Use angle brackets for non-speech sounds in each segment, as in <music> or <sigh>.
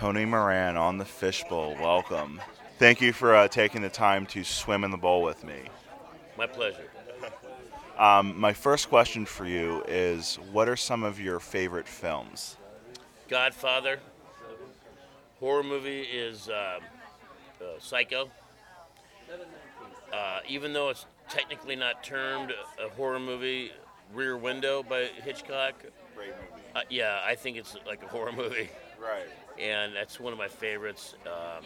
Tony Moran on the Fisch Bowl. Welcome. Thank you for uh, taking the time to swim in the bowl with me. My pleasure. <laughs> Um, my first question for you is what are some of your favorite films? Godfather. Horror movie is uh, uh, Psycho. Uh, even though it's technically not termed a horror movie, Rear Window by Hitchcock. Great movie. Uh, yeah, I think it's like a horror <laughs> movie, Right. and that's one of my favorites. Um,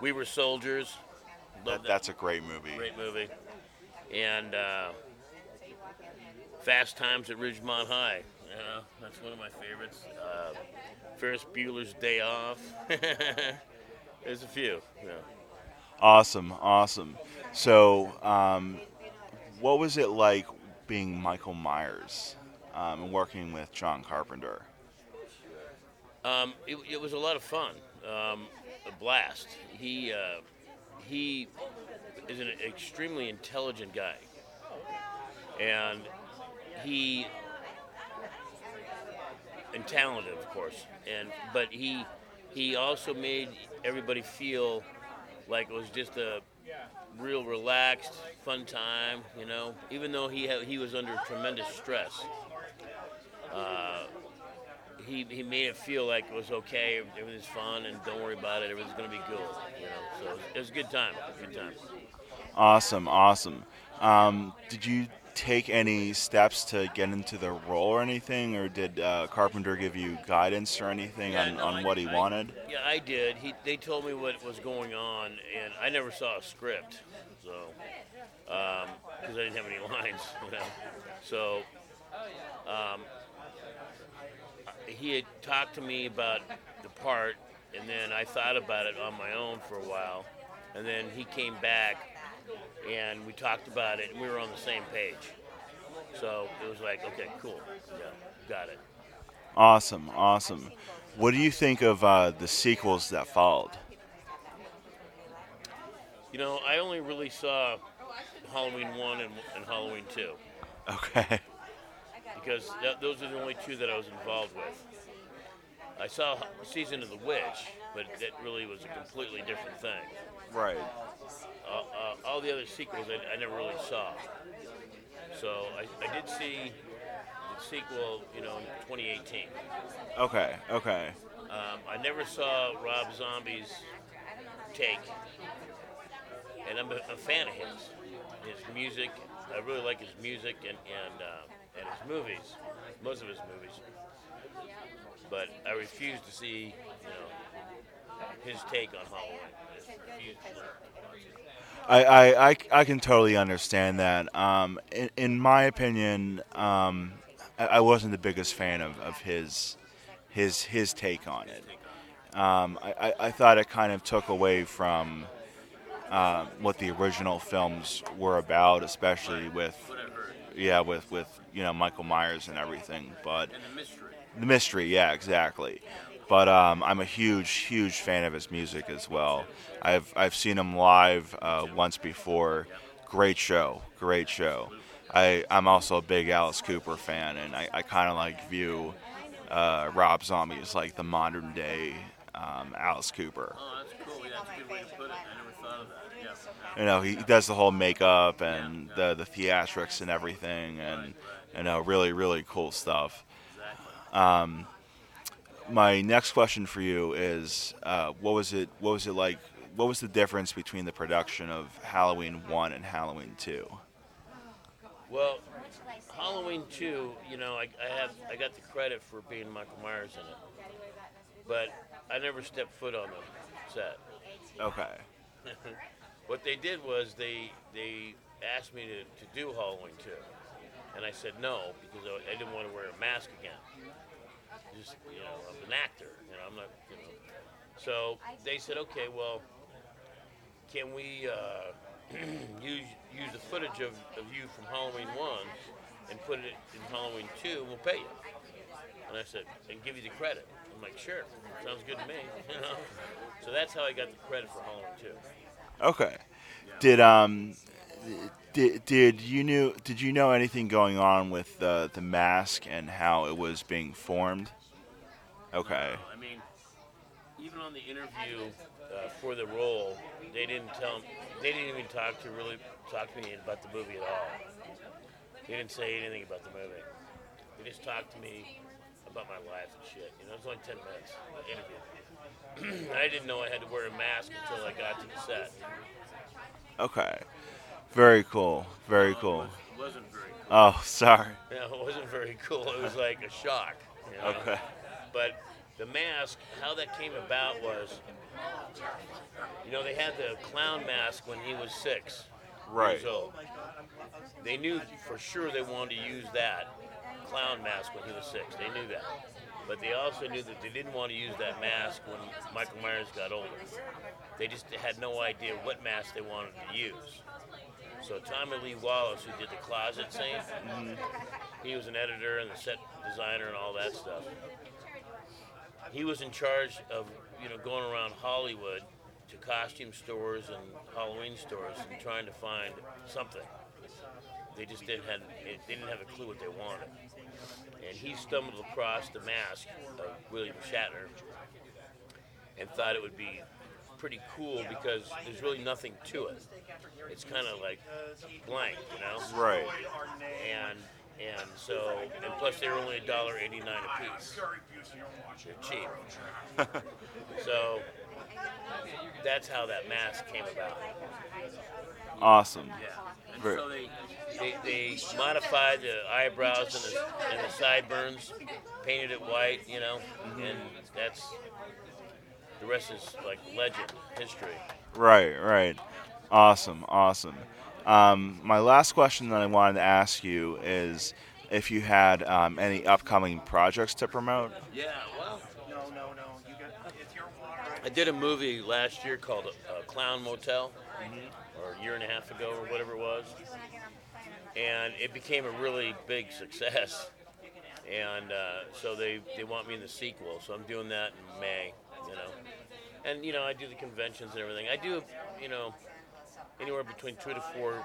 we Were Soldiers. Love that. that's a great movie. Great movie. And uh, Fast Times at Ridgemont High. You know, that's one of my favorites. Uh, Ferris Bueller's Day Off. <laughs> There's a few. Yeah. Awesome, awesome. So, um, what was it like being Michael Myers um, and working with John Carpenter? Um, it, it was a lot of fun. Um, a blast. He uh, he is an extremely intelligent guy, and he and talented, of course. And but he he also made everybody feel like it was just a real relaxed, fun time. You know, even though he had, he was under tremendous stress. Uh, he, he made it feel like it was okay, everything's fun, and don't worry about it, everything's gonna be good. You know, so it was, it was a good time, A good time. Awesome, awesome. Um, did you take any steps to get into the role or anything, or did uh, Carpenter give you guidance or anything Yeah, on, no, on I- what he I- wanted? Yeah, I did. He, they told me what was going on, and I never saw a script, so because I didn't have any <laughs> lines. You know? So um, he had talked to me about the part, and then I thought about it on my own for a while, and then he came back, and we talked about it, and we were on the same page. So it was like, okay, cool, yeah, got it. Awesome, awesome. What do you think of uh, the sequels that followed? You know, I only really saw Halloween 1 and, and Halloween 2 Okay. Because th- those are the only two that I was involved with. I saw Season of the Witch, but that really was a completely different thing. Right. Uh, uh, all the other sequels I, I never really saw. So I, I did see the sequel, you know, in 2018. Okay, okay. Um, I never saw Rob Zombie's take, and I'm a, a fan of his. His music, I really like his music and and uh, and his movies, most of his movies. But I refuse to see, you know, his take on Halloween. I. I, I, I, can totally understand that. Um, in, in my opinion, um, I, I wasn't the biggest fan of, of his his his take on it. Um, I, I, thought it kind of took away from uh, what the original films were about, especially with yeah with, with you know Michael Myers and everything. But and the mystery. the mystery, yeah, exactly. But um, I'm a huge, huge fan of his music as well. I've I've seen him live uh, once before. Great show, great show. I I'm also a big Alice Cooper fan, and I, I kind of like view uh, Rob Zombie as like the modern day um, Alice Cooper. Oh, cool. Yeah, that's a good way to put it. I never thought of that. Yeah. You know, he does the whole makeup and the the theatrics and everything, and you know, really, really cool stuff. Um, my next question for you is, uh, what was it? What was it like? What was the difference between the production of Halloween One and Halloween Two? Well, Halloween 2, you know, I, I have I got the credit for being Michael Myers in it, but I never stepped foot on the set. Okay. <laughs> What they did was they they asked me to, to do Halloween 2, and I said no because I, I didn't want to wear a mask again. Just you know, I'm an actor, you know, I'm not, you know. So they said, okay, well, can we uh, <clears throat> use use the footage of, of you from Halloween 1 and put it in Halloween 2, and we'll pay you. And I said, and give you the credit. I'm like, sure, sounds good to me. <laughs> You know? So that's how I got the credit for Halloween 2. Okay. Did um, did, did you knew did you know anything going on with the the mask and how it was being formed? Okay. I mean, even on the interview uh, for the role, they didn't tell they didn't even talk to really talk to me about the movie at all. They didn't say anything about the movie. They just talked to me about my life and shit. You know, it was only ten minutes the interview. <clears throat> I didn't know I had to wear a mask until I got to the set. Okay. Very cool. Very cool. It wasn't very. Oh, sorry. Know, it wasn't very cool. It was like a shock. You know? Okay. But the mask, how that came about was, you know, they had the clown mask when he was six Right. years old. They knew for sure they wanted to use that clown mask when he was six. They knew that. But they also knew that they didn't want to use that mask when Michael Myers got older. They just had no idea what mask they wanted to use. So Tommy Lee Wallace, who did the closet scene, he was an editor and the set designer and all that stuff. He was in charge of, you know, going around Hollywood to costume stores and Halloween stores and trying to find something. They just didn't have they didn't have a clue what they wanted. And he stumbled across the mask of William Shatner and thought it would be pretty cool because there's really nothing to it. It's kind of like blank, you know. Right. And and so and plus they were only a dollar eighty nine a piece. They're cheap. <laughs> so that's how that mask came about. Awesome. Yeah. And Very- so they, they they modified the eyebrows and the and the sideburns, painted it white, you know, mm-hmm. and that's the rest is like legend, history. Right, right. Awesome, awesome. Um, my last question that I wanted to ask you is if you had um, any upcoming projects to promote. Yeah, well. No, no, no. I did a movie last year called uh, Clown Motel, or a year and a half ago, or whatever it was, and it became a really big success. And uh, so they, they want me in the sequel, so I'm doing that in May, you know. And you know, I do the conventions and everything. I do, you know, anywhere between two to four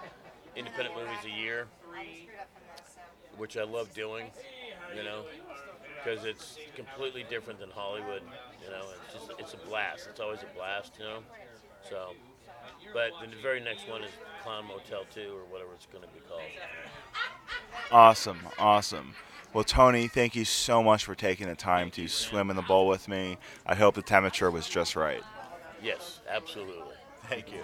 independent movies a year, which I love doing, you know, because it's completely different than Hollywood. You know, it's just it's a blast. It's always a blast, you know. So, but the very next one is Clown Motel 2 or whatever it's going to be called. Awesome, awesome. Well, Tony, thank you so much for taking the time to swim in the bowl with me. I hope the temperature was just right. Yes, absolutely. Thank you.